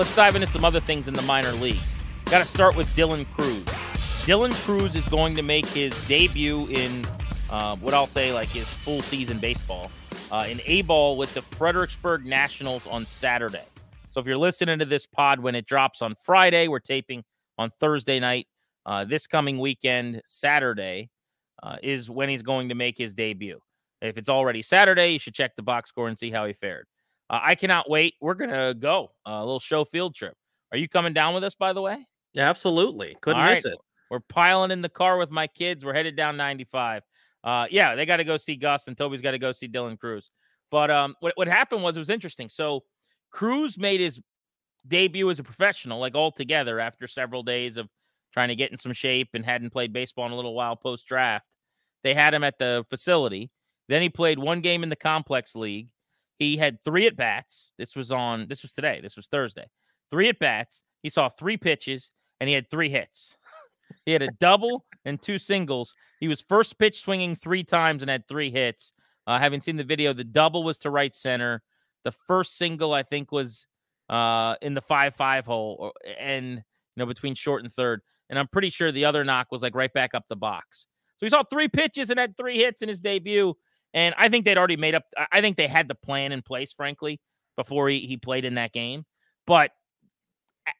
Let's dive into some other things in the minor leagues. Got to start with Dylan Crews. Dylan Crews is going to make his debut in uh, what I'll say like his full season baseball uh, in A ball with the Fredericksburg Nationals on Saturday. So if you're listening to this pod when it drops on Friday, we're taping on Thursday night. Uh, this coming weekend, Saturday, uh, is when he's going to make his debut. If it's already Saturday, you should check the box score and see how he fared. Uh, I cannot wait. We're gonna go uh, a little show field trip. Are you coming down with us? By the way, yeah, absolutely. Couldn't miss it. We're piling in the car with my kids. We're headed down 95. Uh, yeah, they got to go see Gus, and Toby's got to go see Dylan Crews. But um, what what happened was it was interesting. So Crews made his debut as a professional, like all together, after several days of trying to get in some shape and hadn't played baseball in a little while post draft. They had him at the facility. Then he played one game in the complex league. He had three at bats. This was on, this was today. This was Thursday. Three at bats. He saw three pitches and he had three hits. he had a double and two singles. He was first pitch swinging three times and had three hits. Uh, having seen the video, the double was to right center. The first single, I think, was uh, in the 5 5 hole and, you know, between short and third. And I'm pretty sure the other knock was like right back up the box. So he saw three pitches and had three hits in his debut. And I think they'd already made up. I think they had the plan in place, frankly, before he, he played in that game. But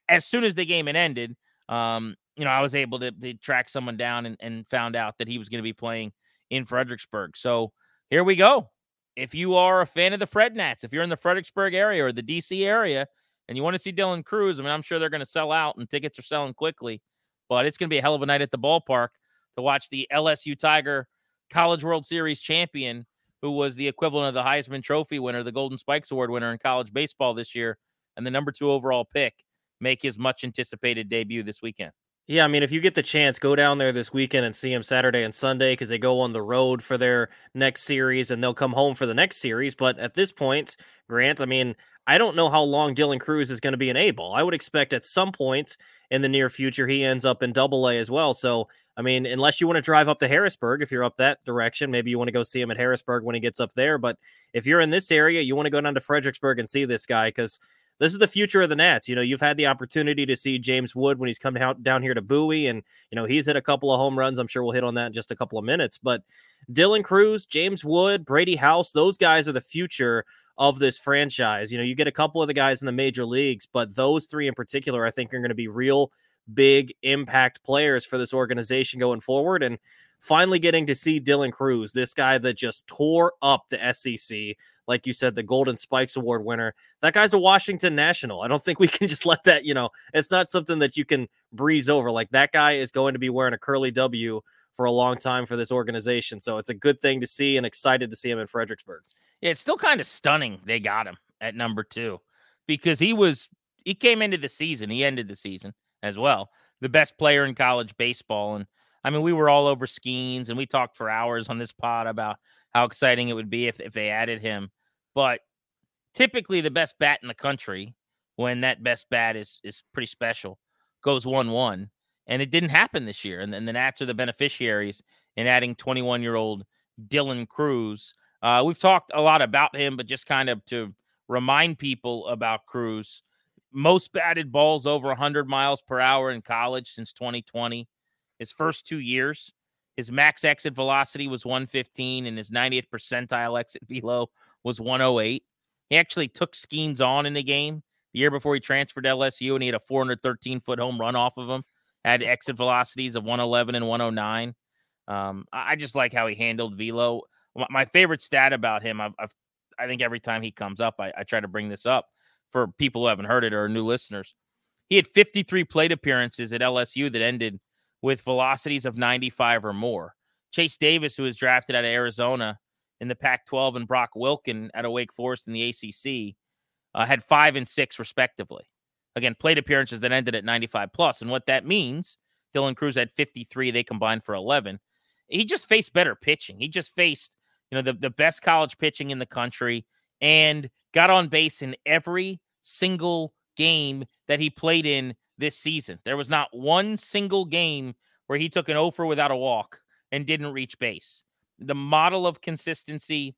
as soon as the game had ended, um, you know, I was able to, to track someone down and, and found out that he was going to be playing in Fredericksburg. So here we go. If you are a fan of the Fred Nats, if you're in the Fredericksburg area or the DC area and you want to see Dylan Crews, I mean, I'm sure they're going to sell out and tickets are selling quickly, but it's going to be a hell of a night at the ballpark to watch the LSU Tiger College World Series champion, who was the equivalent of the Heisman Trophy winner, the Golden Spikes Award winner in college baseball this year, and the number two overall pick, make his much anticipated debut this weekend. Yeah, I mean, if you get the chance, go down there this weekend and see him Saturday and Sunday because they go on the road for their next series and they'll come home for the next series. But at this point, Grant, I mean, I don't know how long Dylan Crews is going to be in A ball. I would expect at some point in the near future he ends up in Double A as well. So I mean, unless you want to drive up to Harrisburg, if you're up that direction, maybe you want to go see him at Harrisburg when he gets up there. But if you're in this area, you want to go down to Fredericksburg and see this guy because this is the future of the Nats. You know, you've had the opportunity to see James Wood when he's come out down here to Bowie, and you know he's hit a couple of home runs. I'm sure we'll hit on that in just a couple of minutes. But Dylan Crews, James Wood, Brady House, those guys are the future of this franchise. You know, you get a couple of the guys in the major leagues, but those three in particular, I think, are going to be real big impact players for this organization going forward. And finally getting to see Dylan Crews, this guy that just tore up the SEC. Like you said, the Golden Spikes Award winner. That guy's a Washington National. I don't think we can just let that, you know, it's not something that you can breeze over. Like that guy is going to be wearing a curly W for a long time for this organization. So it's a good thing to see and excited to see him in Fredericksburg. Yeah, it's still kind of stunning they got him at number two because he was, he came into the season, he ended the season as well. The best player in college baseball. And I mean, we were all over Skenes and we talked for hours on this pod about how exciting it would be if, if they added him. But typically the best bat in the country, when that best bat is is pretty special, goes 1 1. And it didn't happen this year. And then the Nats are the beneficiaries in adding 21 year old Dylan Crews. Uh, we've talked a lot about him, but just kind of to remind people about Crews, most batted balls over 100 miles per hour in college since 2020. His first two years, his max exit velocity was 115 and his 90th percentile exit velo was 108. He actually took Skenes on in the game the year before he transferred to LSU and he had a 413 foot home run off of him. Had exit velocities of 111 and 109. Um, I just like how he handled velo. My favorite stat about him, I've, I've i think every time he comes up, I, I try to bring this up for people who haven't heard it or new listeners. He had 53 plate appearances at LSU that ended with velocities of 95 or more. Chase Davis, who was drafted out of Arizona in the Pac 12, and Brock Wilken out of Wake Forest in the ACC, uh, had five and six, respectively. Again, plate appearances that ended at 95 plus. And what that means, Dylan Crews had 53, they combined for 11. He just faced better pitching. He just faced, you know, the, the best college pitching in the country and got on base in every single game that he played in this season. There was not one single game where he took an offer without a walk and didn't reach base. The model of consistency,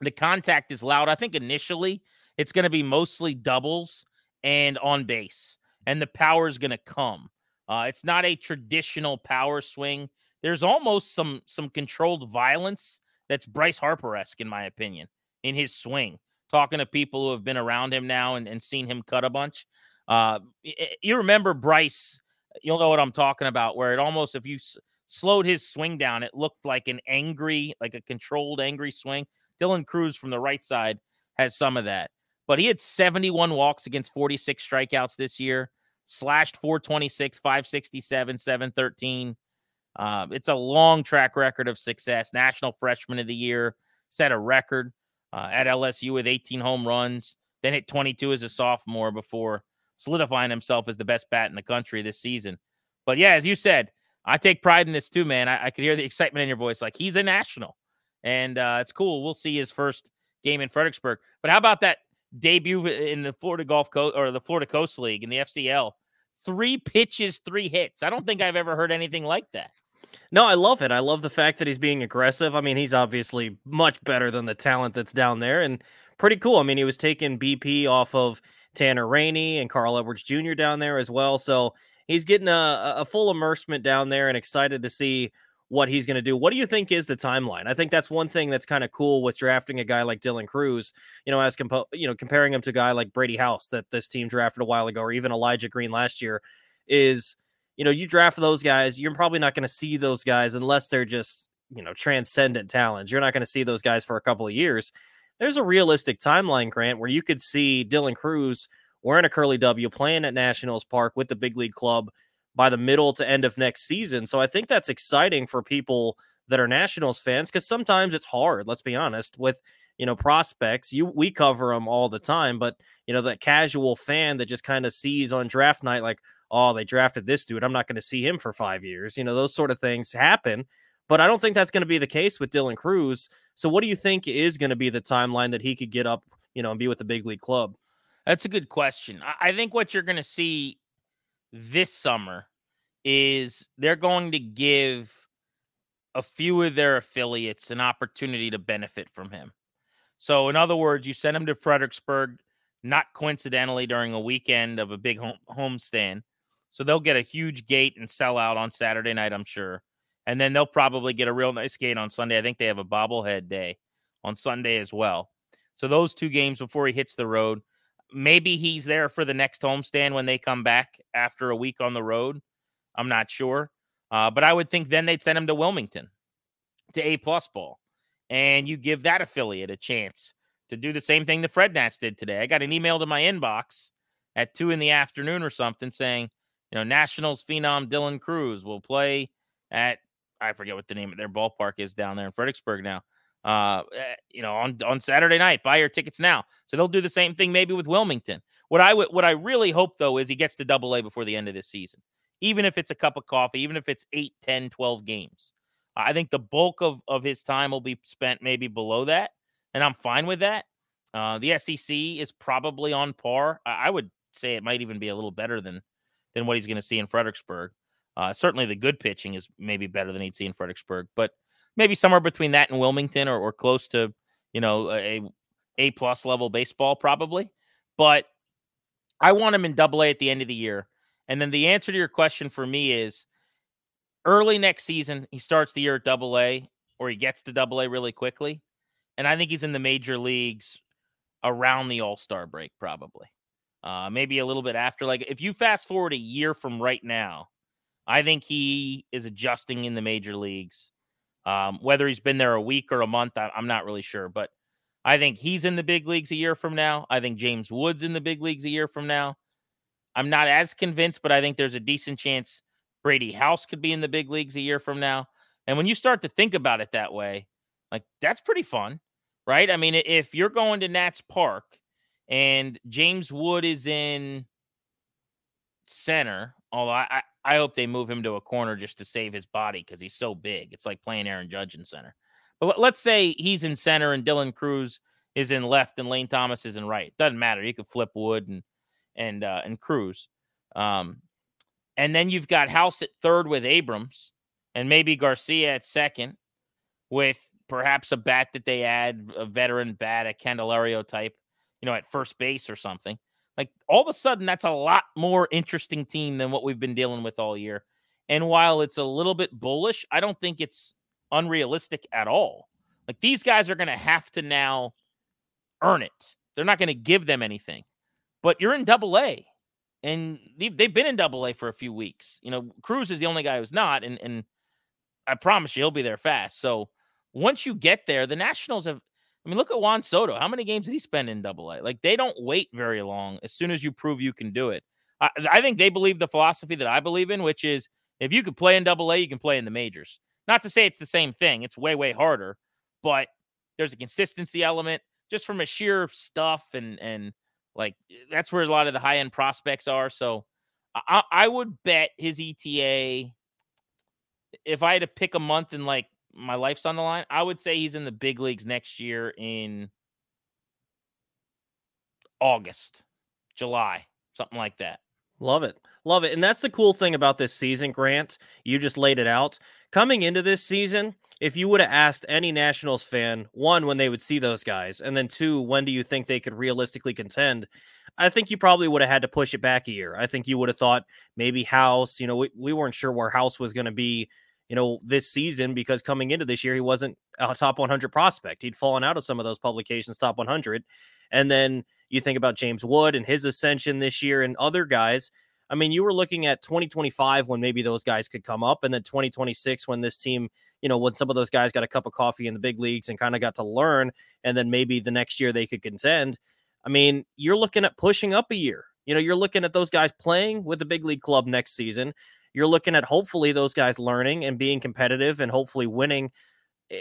the contact is loud. I think initially it's going to be mostly doubles and on base, and the power is going to come. Uh, it's not a traditional power swing. There's almost some some controlled violence that's Bryce Harper esque, in my opinion, in his swing. Talking to people who have been around him now and, and seen him cut a bunch. Uh, you remember Bryce, you'll know what I'm talking about, where it almost, if you s- slowed his swing down, it looked like an angry, like a controlled, angry swing. Dylan Crews from the right side has some of that, but he had 71 walks against 46 strikeouts this year, slashed 426, 567, 713. Uh, it's a long track record of success. National Freshman of the Year set a record uh, at LSU with 18 home runs, then hit 22 as a sophomore before solidifying himself as the best bat in the country this season. But yeah, as you said, I take pride in this too, man. I, I could hear the excitement in your voice. Like he's a national, and uh, it's cool. We'll see his first game in Fredericksburg. But how about that debut in the Florida Gulf Coast or the Florida Coast League in the FCL? Three pitches, three hits. I don't think I've ever heard anything like that. No, I love it. I love the fact that he's being aggressive. I mean, he's obviously much better than the talent that's down there and pretty cool. I mean, he was taking BP off of Tanner Rainey and Carl Edwards Jr. down there as well. So he's getting a, a full immersement down there and excited to see what he's going to do. What do you think is the timeline? I think that's one thing that's kind of cool with drafting a guy like Dylan Crews, you know, as compo- you know, comparing him to a guy like Brady House that this team drafted a while ago, or even Elijah Green last year, is you know, you draft those guys, you're probably not going to see those guys unless they're just, you know, transcendent talents. You're not going to see those guys for a couple of years there's a realistic timeline, Grant, where you could see Dylan Crews wearing a curly W playing at Nationals Park with the big league club by the middle to end of next season. So I think that's exciting for people that are Nationals fans because sometimes it's hard, let's be honest, with you know prospects. You we cover them all the time, but you know that casual fan that just kind of sees on draft night like, oh, they drafted this dude. I'm not going to see him for five years. You know, those sort of things happen. But I don't think that's going to be the case with Dylan Crews. So what do you think is going to be the timeline that he could get up, you know, and be with the big league club? That's a good question. I think what you're going to see this summer is they're going to give a few of their affiliates an opportunity to benefit from him. So, in other words, you send him to Fredericksburg, not coincidentally during a weekend of a big home homestand. So they'll get a huge gate and sell out on Saturday night, I'm sure and then they'll probably get a real nice gate on Sunday. I think they have a bobblehead day on Sunday as well. So those two games before he hits the road, maybe he's there for the next homestand when they come back after a week on the road. I'm not sure, uh, but I would think then they'd send him to Wilmington to A plus ball, and you give that affiliate a chance to do the same thing the Fred Nats did today. I got an email to my inbox at two in the afternoon or something saying, you know, Nationals phenom Dylan Crews will play at I forget what the name of their ballpark is down there in Fredericksburg now. Uh, eh, you know, on on Saturday night, buy your tickets now. So they'll do the same thing maybe with Wilmington. What I what I really hope though is he gets to double A before the end of this season. Even if it's a cup of coffee, even if it's 8, 10, 12 games. I think the bulk of of his time will be spent maybe below that, and I'm fine with that. Uh, the SEC is probably on par. I, I would say it might even be a little better than than what he's going to see in Fredericksburg. Uh, certainly, the good pitching is maybe better than he'd see in Fredericksburg, but maybe somewhere between that and Wilmington, or, or close to you know a a plus level baseball, probably. But I want him in Double A at the end of the year. And then the answer to your question for me is early next season, he starts the year at Double A, or he gets to Double A really quickly, and I think he's in the major leagues around the All Star break, probably. Uh, maybe a little bit after. Like if you fast forward a year from right now, I think he is adjusting in the major leagues. Um, whether he's been there a week or a month, I, I'm not really sure, but I think he's in the big leagues a year from now. I think James Wood's in the big leagues a year from now. I'm not as convinced, but I think there's a decent chance Brady House could be in the big leagues a year from now. And when you start to think about it that way, like that's pretty fun, right? I mean, if you're going to Nats Park and James Wood is in center, although I, I hope they move him to a corner just to save his body because he's so big. It's like playing Aaron Judge in center. But let's say he's in center and Dylan Crews is in left and Lane Thomas is in right. Doesn't matter. You could flip Wood and and uh, and Crews. Um, and then you've got House at third with Abrams, and maybe Garcia at second, with perhaps a bat that they add a veteran bat, a Candelario type, you know, at first base or something. Like all of a sudden, that's a lot more interesting team than what we've been dealing with all year. And while it's a little bit bullish, I don't think it's unrealistic at all. Like these guys are going to have to now earn it. They're not going to give them anything. But you're in double A and they've been in double A for a few weeks. You know, Crews is the only guy who's not. And, and I promise you, he'll be there fast. So once you get there, the Nationals have, I mean, look at Juan Soto. How many games did he spend in double A? Like they don't wait very long as soon as you prove you can do it. I, I think they believe the philosophy that I believe in, which is if you can play in double A, you can play in the majors. Not to say it's the same thing, it's way, way harder, but there's a consistency element just from a sheer stuff and, and, like that's where a lot of the high end prospects are. So I, I would bet his ETA. If I had to pick a month and like my life's on the line, I would say he's in the big leagues next year in August, July, something like that. Love it. Love it. And that's the cool thing about this season, Grant. You just laid it out. Coming into this season, if you would have asked any Nationals fan, one, when they would see those guys, and then two, when do you think they could realistically contend? I think you probably would have had to push it back a year. I think you would have thought maybe House, you know, we, we weren't sure where House was going to be, you know, this season because coming into this year, he wasn't a top 100 prospect. He'd fallen out of some of those publications, top 100. And then you think about James Wood and his ascension this year and other guys. I mean, you were looking at 2025 when maybe those guys could come up, and then 2026 when this team, you know, when some of those guys got a cup of coffee in the big leagues and kind of got to learn, and then maybe the next year they could contend. I mean, you're looking at pushing up a year. You know, you're looking at those guys playing with the big league club next season. You're looking at hopefully those guys learning and being competitive and hopefully winning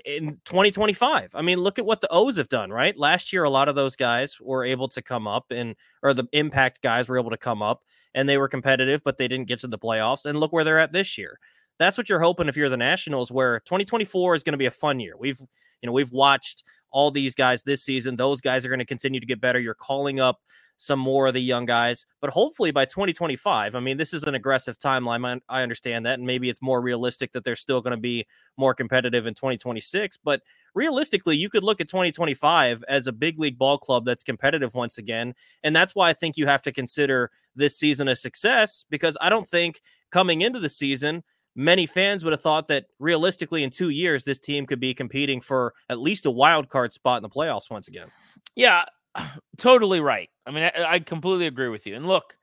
in 2025. I mean, look at what the O's have done, right? Last year, a lot of those guys were able to come up and, or the impact guys were able to come up and they were competitive, but they didn't get to the playoffs. And look where they're at this year. That's what you're hoping if you're the Nationals, where 2024 is going to be a fun year. We've, you know, we've watched all these guys this season. Those guys are going to continue to get better. You're calling up some more of the young guys. But hopefully by 2025, I mean, this is an aggressive timeline. I, understand that. And maybe it's more realistic that they're still going to be more competitive in 2026. But realistically, you could look at 2025 as a big league ball club that's competitive once again. And that's why I think you have to consider this season a success because I don't think coming into the season, many fans would have thought that realistically in two years this team could be competing for at least a wild card spot in the playoffs once again yeah totally right. I mean, I, I completely agree with you. And look,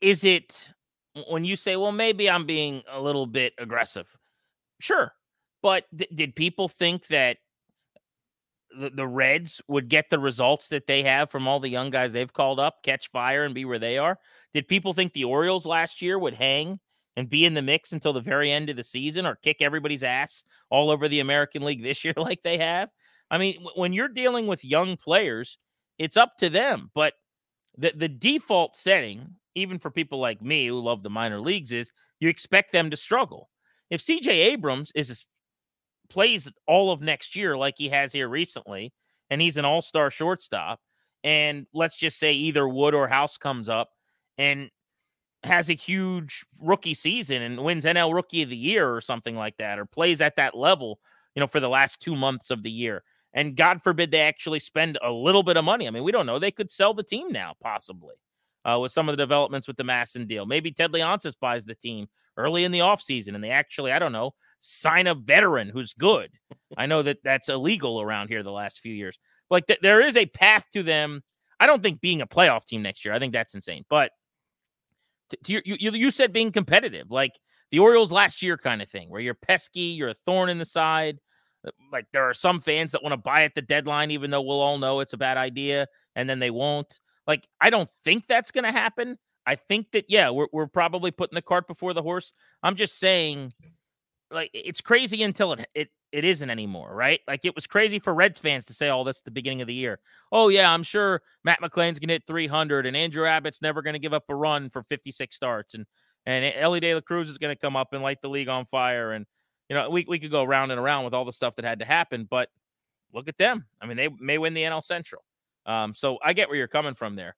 is it when you say, well, maybe I'm being a little bit aggressive? Sure. But did people think that the, the Reds would get the results that they have from all the young guys they've called up, catch fire and be where they are? Did people think the Orioles last year would hang and be in the mix until the very end of the season or kick everybody's ass all over the American League this year like they have? I mean, when you're dealing with young players, it's up to them. But the, the default setting, even for people like me who love the minor leagues, is you expect them to struggle. If CJ Abrams is plays all of next year like he has here recently, and he's an all-star shortstop, and let's just say either Wood or House comes up, and has a huge rookie season and wins NL Rookie of the Year or something like that, or plays at that level, you know, for the last two months of the year. And God forbid they actually spend a little bit of money. I mean, we don't know. They could sell the team now, possibly, uh, with some of the developments with the MASN deal. Maybe Ted Leonsis buys the team early in the offseason and they actually, I don't know, sign a veteran who's good. I know that that's illegal around here the last few years. Like th- there is a path to them. I don't think being a playoff team next year. I think that's insane. But to, to your, you, you said being competitive, like the Orioles last year kind of thing, where you're pesky, you're a thorn in the side. Uh, like there are some fans that want to buy at the deadline, even though we'll all know it's a bad idea, and then they won't. Like I don't think that's going to happen. I think that yeah, we're we're probably putting the cart before the horse. I'm just saying, like it's crazy until it it it isn't anymore, right? Like it was crazy for Reds fans to say all this at the beginning of the year. Oh yeah, I'm sure Matt McLain's gonna hit 300, and Andrew Abbott's never gonna give up a run for 56 starts, and and Elly De La Cruz is gonna come up and light the league on fire, and you know we we could go round and around with all the stuff that had to happen, but look at them. I mean, they may win the NL Central. Um, so I get where you're coming from there.